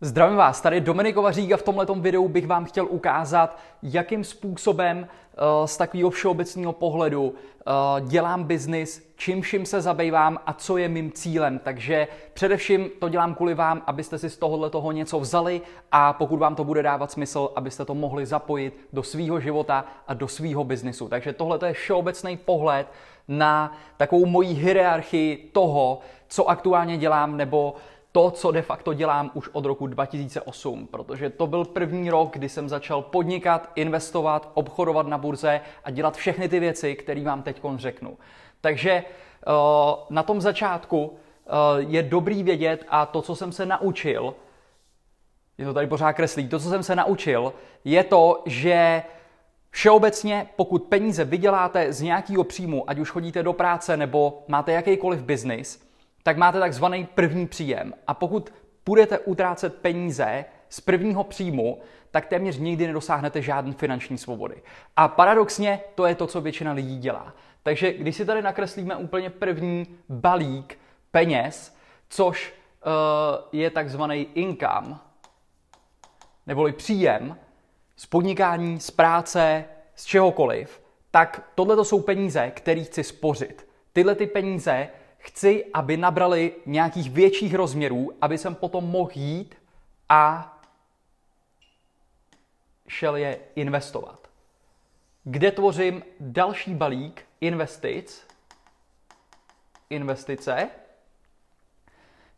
Zdravím vás, tady Dominik Kovařík a v tomto videu bych vám chtěl ukázat, jakým způsobem eh, z takového všeobecného pohledu eh, dělám biznis, čím vším se zabývám a co je mým cílem. Takže především to dělám kvůli vám, abyste si z tohohle toho něco vzali a pokud vám to bude dávat smysl, abyste to mohli zapojit do svého života a do svého biznisu. Takže tohle je všeobecný pohled na takovou moji hierarchii toho, co aktuálně dělám nebo to, co de facto dělám už od roku 2008, protože to byl první rok, kdy jsem začal podnikat, investovat, obchodovat na burze a dělat všechny ty věci, které vám teď řeknu. Takže eh, na tom začátku eh, je dobrý vědět a to, co jsem se naučil, je to tady pořád kreslí, to, co jsem se naučil, je to, že Všeobecně, pokud peníze vyděláte z nějakého příjmu, ať už chodíte do práce nebo máte jakýkoliv biznis, tak máte takzvaný první příjem. A pokud budete utrácet peníze z prvního příjmu, tak téměř nikdy nedosáhnete žádné finanční svobody. A paradoxně to je to, co většina lidí dělá. Takže když si tady nakreslíme úplně první balík peněz, což uh, je takzvaný income, neboli příjem z podnikání, z práce, z čehokoliv, tak tohle jsou peníze, které chci spořit. Tyhle ty peníze chci, aby nabrali nějakých větších rozměrů, aby jsem potom mohl jít a šel je investovat. Kde tvořím další balík investic, investice,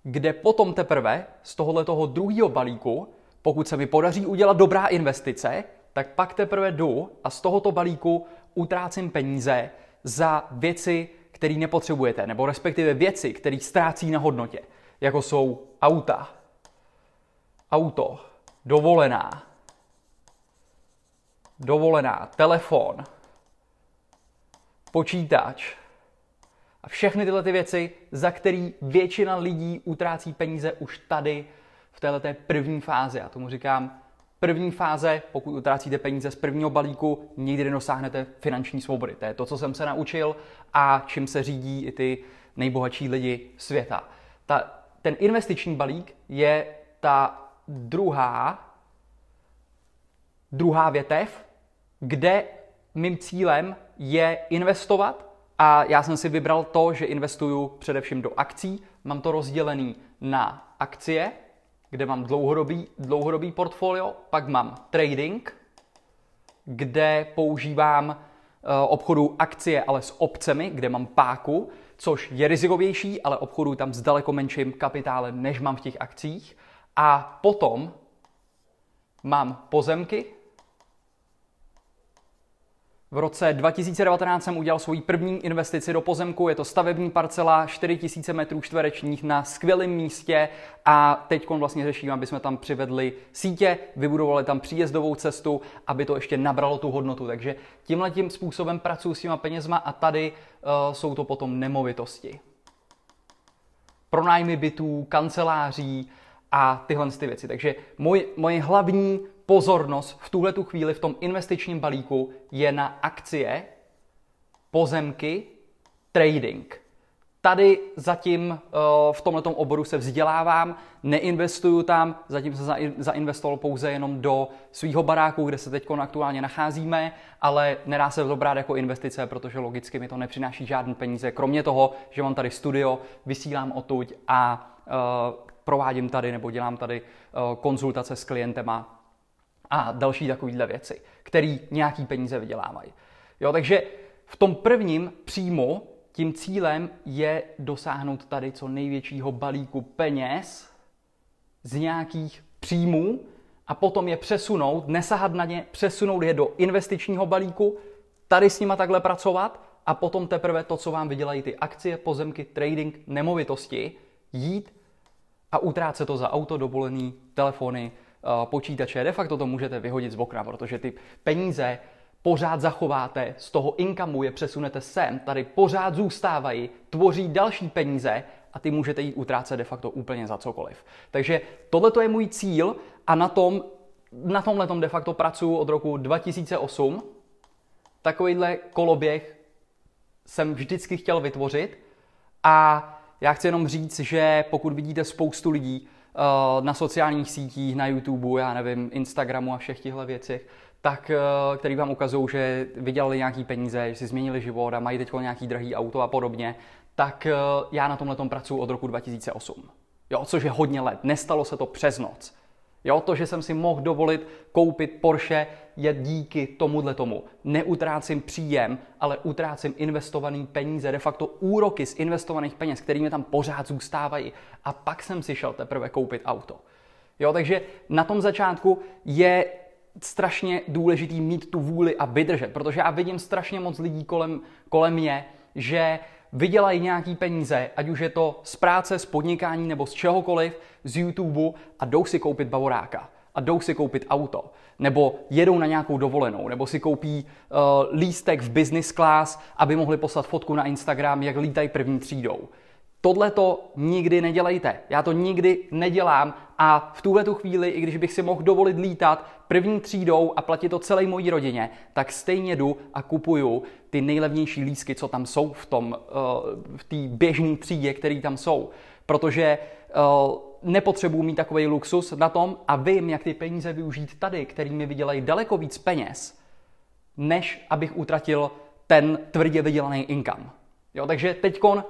kde potom teprve z tohohle toho druhého balíku, pokud se mi podaří udělat dobrá investice, tak pak teprve jdu a z tohoto balíku utrácím peníze za věci, který nepotřebujete, nebo respektive věci, které ztrácí na hodnotě, jako jsou auta, auto, dovolená, dovolená, telefon, počítač a všechny tyhle ty věci, za který většina lidí utrácí peníze už tady v této první fázi. Já tomu říkám První fáze, pokud utrácíte peníze z prvního balíku, nikdy nedosáhnete finanční svobody. To je to, co jsem se naučil a čím se řídí i ty nejbohatší lidi světa. Ta, ten investiční balík je ta druhá, druhá větev, kde mým cílem je investovat a já jsem si vybral to, že investuju především do akcí. Mám to rozdělený na akcie, kde mám dlouhodobý, dlouhodobý portfolio, pak mám trading, kde používám uh, obchodu akcie, ale s opcemi, kde mám páku, což je rizikovější, ale obchoduji tam s daleko menším kapitálem, než mám v těch akcích. A potom mám pozemky, v roce 2019 jsem udělal svoji první investici do pozemku, je to stavební parcela 4000 metrů čtverečních na skvělém místě a teď vlastně řeším, aby jsme tam přivedli sítě, vybudovali tam příjezdovou cestu, aby to ještě nabralo tu hodnotu. Takže tímhle tím způsobem pracuji s těma penězma a tady uh, jsou to potom nemovitosti. Pronájmy bytů, kanceláří a tyhle ty věci. Takže můj, moje hlavní pozornost v tuhle tu chvíli v tom investičním balíku je na akcie, pozemky, trading. Tady zatím uh, v tomto oboru se vzdělávám, neinvestuju tam, zatím jsem zainvestoval pouze jenom do svého baráku, kde se teď aktuálně nacházíme, ale nedá se to brát jako investice, protože logicky mi to nepřináší žádné peníze, kromě toho, že mám tady studio, vysílám odtud a uh, provádím tady nebo dělám tady uh, konzultace s klientema a další takovéhle věci, které nějaký peníze vydělávají. Jo, takže v tom prvním příjmu tím cílem je dosáhnout tady co největšího balíku peněz z nějakých příjmů a potom je přesunout, nesahat na ně, přesunout je do investičního balíku, tady s nima takhle pracovat a potom teprve to, co vám vydělají ty akcie, pozemky, trading, nemovitosti, jít a utrácet to za auto, dovolený, telefony, počítače, de facto to můžete vyhodit z okna, protože ty peníze pořád zachováte, z toho inkamu je přesunete sem, tady pořád zůstávají, tvoří další peníze a ty můžete jít utrácet de facto úplně za cokoliv. Takže tohle je můj cíl a na tom na tomhle tom de facto pracuji od roku 2008. Takovýhle koloběh jsem vždycky chtěl vytvořit a já chci jenom říct, že pokud vidíte spoustu lidí, na sociálních sítích, na YouTube, já nevím, Instagramu a všech těchto věcech, tak, který vám ukazují, že vydělali nějaký peníze, že si změnili život a mají teď nějaký drahý auto a podobně, tak já na tomhle pracuji od roku 2008. Jo, což je hodně let. Nestalo se to přes noc. Jo, to, že jsem si mohl dovolit koupit Porsche, je díky tomuhle tomu. Neutrácím příjem, ale utrácím investovaný peníze, de facto úroky z investovaných peněz, kterými tam pořád zůstávají. A pak jsem si šel teprve koupit auto. Jo, takže na tom začátku je strašně důležitý mít tu vůli a vydržet, protože já vidím strašně moc lidí kolem, kolem mě, že vydělají nějaký peníze, ať už je to z práce, z podnikání nebo z čehokoliv, z YouTube a jdou si koupit bavoráka a jdou si koupit auto, nebo jedou na nějakou dovolenou, nebo si koupí uh, lístek v business class, aby mohli poslat fotku na Instagram, jak lítají první třídou. Tohle to nikdy nedělejte. Já to nikdy nedělám a v tuhle tu chvíli, i když bych si mohl dovolit lítat první třídou a platit to celé mojí rodině, tak stejně jdu a kupuju ty nejlevnější lísky, co tam jsou v tom, eh, v té běžné třídě, které tam jsou. Protože eh, nepotřebuji mít takový luxus na tom a vím, jak ty peníze využít tady, který mi vydělají daleko víc peněz, než abych utratil ten tvrdě vydělaný income. Jo, takže teďkon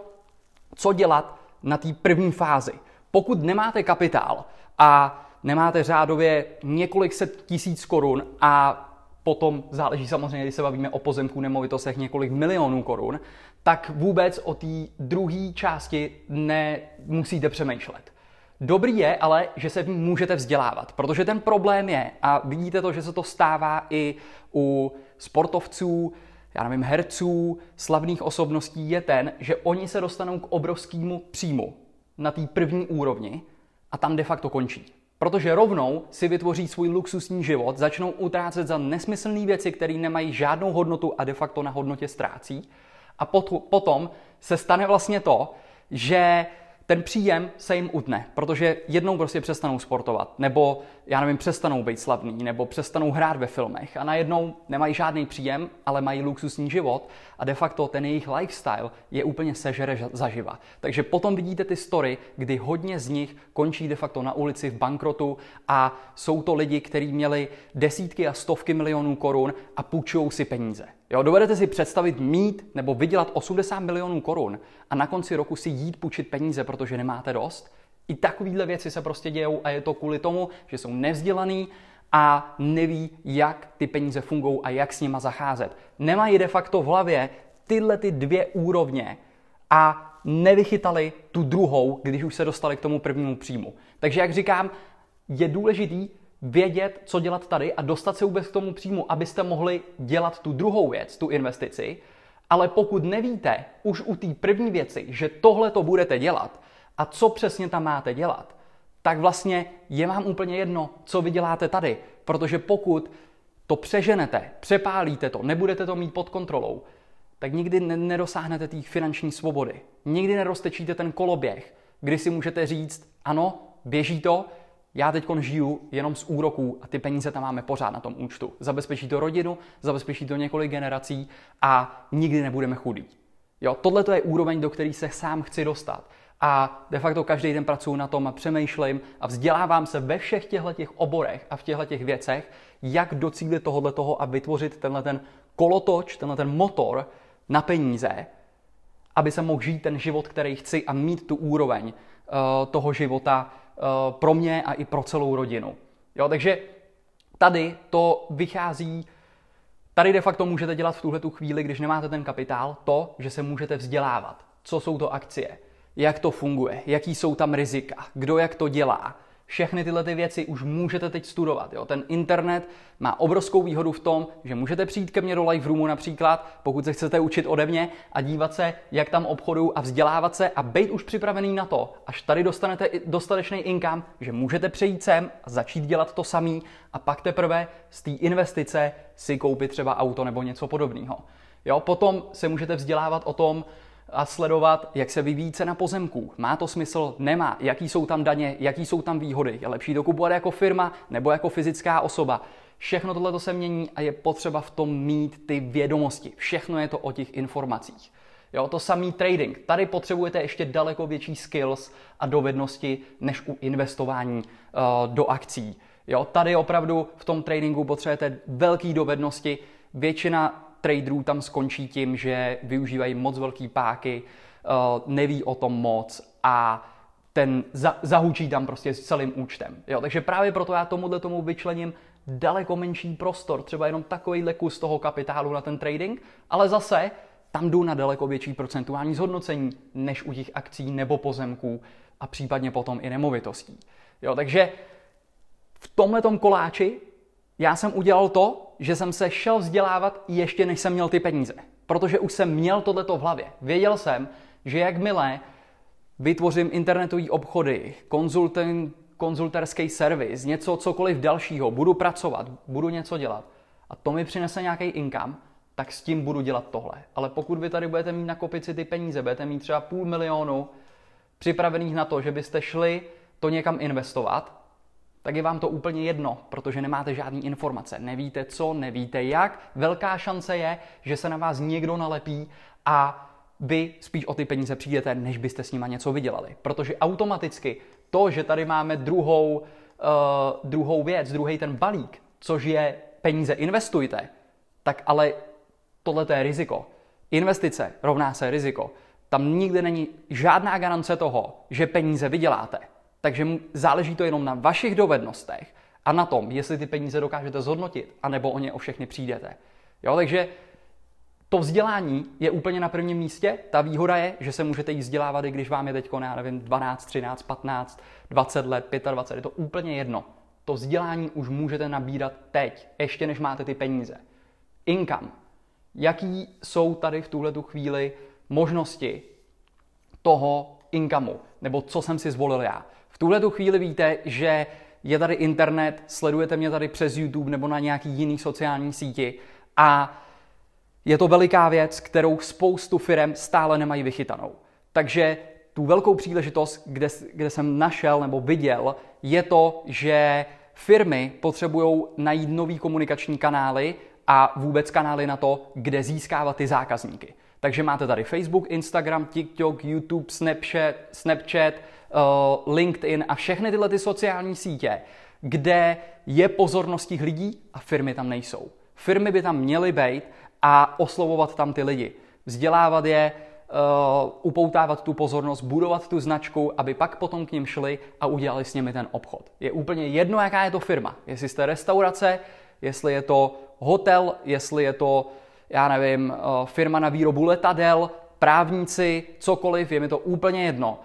co dělat na té první fázi. Pokud nemáte kapitál a nemáte řádově několik set tisíc korun a potom záleží samozřejmě, když se bavíme o pozemku nemovitostech několik milionů korun, tak vůbec o té druhé části nemusíte přemýšlet. Dobrý je ale, že se v ní můžete vzdělávat, protože ten problém je, a vidíte to, že se to stává i u sportovců, já nevím, herců, slavných osobností je ten, že oni se dostanou k obrovskému příjmu na té první úrovni a tam de facto končí. Protože rovnou si vytvoří svůj luxusní život, začnou utrácet za nesmyslné věci, které nemají žádnou hodnotu a de facto na hodnotě ztrácí. A potom se stane vlastně to, že ten příjem se jim utne, protože jednou prostě přestanou sportovat, nebo já nevím, přestanou být slavní, nebo přestanou hrát ve filmech a najednou nemají žádný příjem, ale mají luxusní život a de facto ten jejich lifestyle je úplně sežere zaživa. Takže potom vidíte ty story, kdy hodně z nich končí de facto na ulici v bankrotu a jsou to lidi, kteří měli desítky a stovky milionů korun a půjčují si peníze. Jo, dovedete si představit mít nebo vydělat 80 milionů korun a na konci roku si jít půjčit peníze, protože nemáte dost? I takovéhle věci se prostě dějou a je to kvůli tomu, že jsou nevzdělaný a neví, jak ty peníze fungují a jak s nima zacházet. Nemají de facto v hlavě tyhle ty dvě úrovně a nevychytali tu druhou, když už se dostali k tomu prvnímu příjmu. Takže jak říkám, je důležitý vědět, co dělat tady a dostat se vůbec k tomu příjmu, abyste mohli dělat tu druhou věc, tu investici. Ale pokud nevíte už u té první věci, že tohle to budete dělat a co přesně tam máte dělat, tak vlastně je vám úplně jedno, co vy děláte tady. Protože pokud to přeženete, přepálíte to, nebudete to mít pod kontrolou, tak nikdy nedosáhnete té finanční svobody. Nikdy neroztečíte ten koloběh, kdy si můžete říct, ano, běží to, já teď žiju jenom z úroků a ty peníze tam máme pořád na tom účtu. Zabezpečí to rodinu, zabezpečí to několik generací a nikdy nebudeme chudí. Jo, tohle to je úroveň, do které se sám chci dostat. A de facto každý den pracuji na tom a přemýšlím a vzdělávám se ve všech těchto těch oborech a v těchto těch věcech, jak docílit tohohle toho a vytvořit tenhle ten kolotoč, tenhle ten motor na peníze, aby se mohl žít ten život, který chci a mít tu úroveň uh, toho života, Eh, pro mě a i pro celou rodinu. Jo, takže tady to vychází, tady de facto můžete dělat v tuhle tu chvíli, když nemáte ten kapitál, to, že se můžete vzdělávat. Co jsou to akcie? Jak to funguje? Jaký jsou tam rizika? Kdo jak to dělá? Všechny tyhle ty věci už můžete teď studovat. Jo? Ten internet má obrovskou výhodu v tom, že můžete přijít ke mně do live roomu například, pokud se chcete učit ode mě a dívat se, jak tam obchodu a vzdělávat se a být už připravený na to, až tady dostanete dostatečný income, že můžete přejít sem a začít dělat to samý a pak teprve z té investice si koupit třeba auto nebo něco podobného. Jo, potom se můžete vzdělávat o tom, a sledovat, jak se vyvíjí cena pozemků. Má to smysl? Nemá. Jaký jsou tam daně? Jaký jsou tam výhody? Je lepší to kupovat jako firma nebo jako fyzická osoba? Všechno tohle se mění a je potřeba v tom mít ty vědomosti. Všechno je to o těch informacích. Jo, to samý trading. Tady potřebujete ještě daleko větší skills a dovednosti než u investování uh, do akcí. Jo, tady opravdu v tom tradingu potřebujete velké dovednosti. Většina traderů tam skončí tím, že využívají moc velký páky, uh, neví o tom moc a ten za, zahučí tam prostě s celým účtem. Jo, takže právě proto já tomuhle tomu vyčlením daleko menší prostor, třeba jenom takovýhle kus toho kapitálu na ten trading, ale zase tam jdu na daleko větší procentuální zhodnocení než u těch akcí nebo pozemků a případně potom i nemovitostí. Jo, takže v tomhle koláči já jsem udělal to, že jsem se šel vzdělávat ještě než jsem měl ty peníze. Protože už jsem měl tohleto v hlavě. Věděl jsem, že jakmile vytvořím internetové obchody, konzulting, konzulterský servis, něco cokoliv dalšího, budu pracovat, budu něco dělat a to mi přinese nějaký income, tak s tím budu dělat tohle. Ale pokud vy tady budete mít na kopici ty peníze, budete mít třeba půl milionu připravených na to, že byste šli to někam investovat, tak je vám to úplně jedno, protože nemáte žádné informace. Nevíte co, nevíte jak. Velká šance je, že se na vás někdo nalepí a vy spíš o ty peníze přijdete, než byste s nima něco vydělali. Protože automaticky to, že tady máme druhou, uh, druhou věc, druhý ten balík, což je peníze investujte, tak ale tohle je riziko. Investice rovná se riziko. Tam nikdy není žádná garance toho, že peníze vyděláte. Takže záleží to jenom na vašich dovednostech a na tom, jestli ty peníze dokážete zhodnotit, anebo o ně o všechny přijdete. Jo, takže to vzdělání je úplně na prvním místě. Ta výhoda je, že se můžete jít vzdělávat, i když vám je teď, já nevím, 12, 13, 15, 20 let, 25, je to úplně jedno. To vzdělání už můžete nabírat teď, ještě než máte ty peníze. Income. Jaký jsou tady v tuhle chvíli možnosti toho incomeu, nebo co jsem si zvolil já. Tuhle chvíli víte, že je tady internet, sledujete mě tady přes YouTube nebo na nějaký jiný sociální síti a je to veliká věc, kterou spoustu firm stále nemají vychytanou. Takže tu velkou příležitost, kde, kde jsem našel nebo viděl, je to, že firmy potřebují najít nový komunikační kanály a vůbec kanály na to, kde získávat ty zákazníky. Takže máte tady Facebook, Instagram, TikTok, YouTube, Snapchat, Snapchat uh, LinkedIn a všechny tyhle ty sociální sítě, kde je pozornost těch lidí a firmy tam nejsou. Firmy by tam měly být a oslovovat tam ty lidi. Vzdělávat je, uh, upoutávat tu pozornost, budovat tu značku, aby pak potom k ním šli a udělali s nimi ten obchod. Je úplně jedno, jaká je to firma. Jestli jste restaurace, jestli je to hotel, jestli je to, já nevím, firma na výrobu letadel, právníci, cokoliv, je mi to úplně jedno.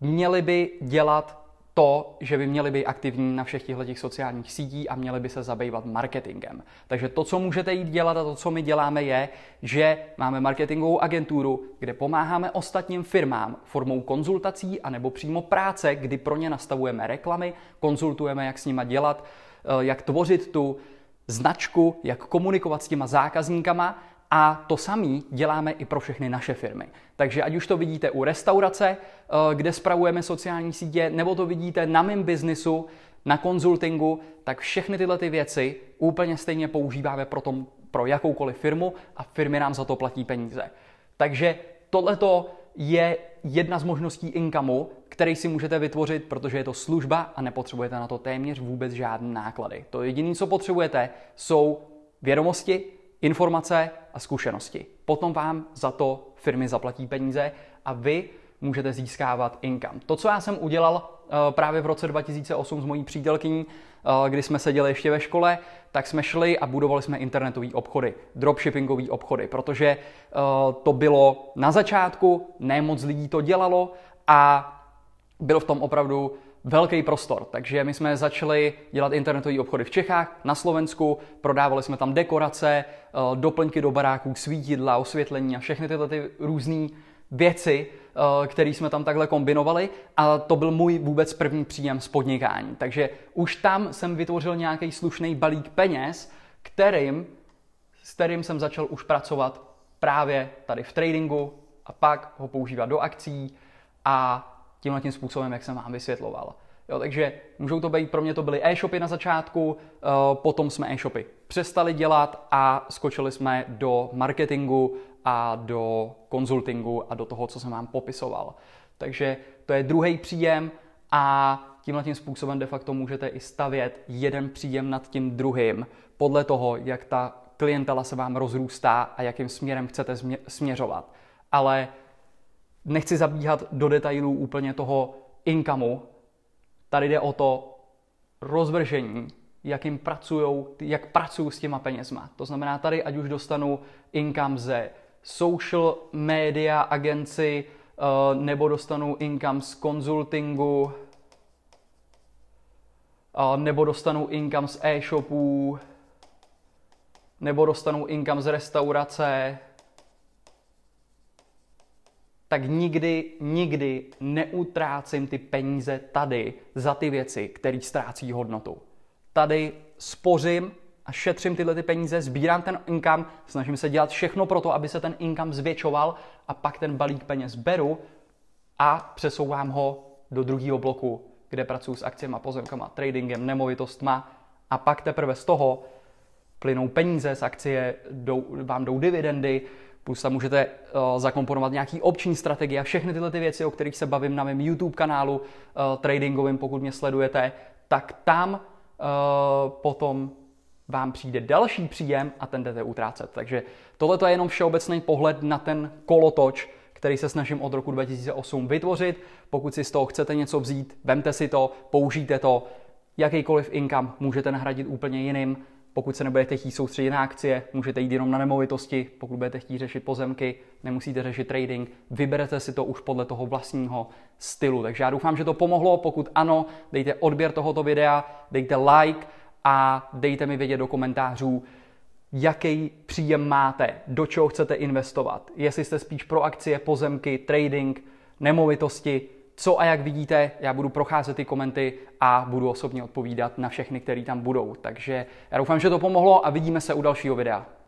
Měli by dělat to, že by měli být aktivní na všech těchto sociálních sítích a měli by se zabývat marketingem. Takže to, co můžete jít dělat a to, co my děláme, je, že máme marketingovou agenturu, kde pomáháme ostatním firmám formou konzultací a nebo přímo práce, kdy pro ně nastavujeme reklamy, konzultujeme, jak s nima dělat, eh, jak tvořit tu značku, jak komunikovat s těma zákazníkama a to samé děláme i pro všechny naše firmy. Takže ať už to vidíte u restaurace, eh, kde spravujeme sociální sítě, nebo to vidíte na mém biznisu, na konzultingu, tak všechny tyhle ty věci úplně stejně používáme pro, tom, pro jakoukoliv firmu a firmy nám za to platí peníze. Takže tohleto je jedna z možností incomeu, který si můžete vytvořit, protože je to služba a nepotřebujete na to téměř vůbec žádné náklady. To jediné, co potřebujete, jsou vědomosti, informace a zkušenosti. Potom vám za to firmy zaplatí peníze a vy můžete získávat income. To, co já jsem udělal právě v roce 2008 s mojí přítelkyní, eh, kdy jsme seděli ještě ve škole, tak jsme šli a budovali jsme internetové obchody, dropshippingové obchody, protože eh, to bylo na začátku, ne moc lidí to dělalo a byl v tom opravdu velký prostor. Takže my jsme začali dělat internetové obchody v Čechách, na Slovensku, prodávali jsme tam dekorace, eh, doplňky do baráků, svítidla, osvětlení a všechny tyhle ty různé věci, eh, které jsme tam takhle kombinovali a to byl můj vůbec první příjem z podnikání. Takže už tam jsem vytvořil nějaký slušný balík peněz, kterým, s kterým jsem začal už pracovat právě tady v tradingu a pak ho používat do akcí a tímhle tím způsobem, jak jsem vám vysvětloval. Jo, takže můžou to být, pro mě to byly e-shopy na začátku, uh, potom jsme e-shopy přestali dělat a skočili jsme do marketingu a do konzultingu a do toho, co jsem vám popisoval. Takže to je druhý příjem a tímhle tím způsobem de facto můžete i stavět jeden příjem nad tím druhým podle toho, jak ta klientela se vám rozrůstá a jakým směrem chcete směřovat. Ale nechci zabíhat do detailů úplně toho inkamu. Tady jde o to rozvržení, jakým pracujou, jak pracují s těma penězma. To znamená, tady ať už dostanu income ze social media agenci, eh, nebo dostanu income z konzultingu, eh, nebo dostanu income z e-shopů, nebo dostanu income z restaurace, tak nikdy, nikdy neutrácím ty peníze tady za ty věci, které ztrácí hodnotu. Tady spořím a šetřím tyhle ty peníze, sbírám ten income, snažím se dělat všechno pro to, aby se ten income zvětšoval a pak ten balík peněz beru a přesouvám ho do druhého bloku, kde pracuji s akciemi, pozemkama, tradingem, nemovitostma a pak teprve z toho plynou peníze z akcie, jdou, vám jdou dividendy, plus tam můžete uh, zakomponovat nějaký obční strategie a všechny tyhle ty věci, o kterých se bavím na mém YouTube kanálu uh, tradingovým, pokud mě sledujete, tak tam uh, potom vám přijde další příjem a ten jdete utrácet. Takže tohle je jenom všeobecný pohled na ten kolotoč, který se snažím od roku 2008 vytvořit. Pokud si z toho chcete něco vzít, vemte si to, použijte to. Jakýkoliv income můžete nahradit úplně jiným. Pokud se nebudete chtít soustředit na akcie, můžete jít jenom na nemovitosti. Pokud budete chtít řešit pozemky, nemusíte řešit trading. Vyberete si to už podle toho vlastního stylu. Takže já doufám, že to pomohlo. Pokud ano, dejte odběr tohoto videa, dejte like a dejte mi vědět do komentářů, jaký příjem máte, do čeho chcete investovat. Jestli jste spíš pro akcie, pozemky, trading, nemovitosti, co a jak vidíte, já budu procházet ty komenty a budu osobně odpovídat na všechny, které tam budou. Takže já doufám, že to pomohlo a vidíme se u dalšího videa.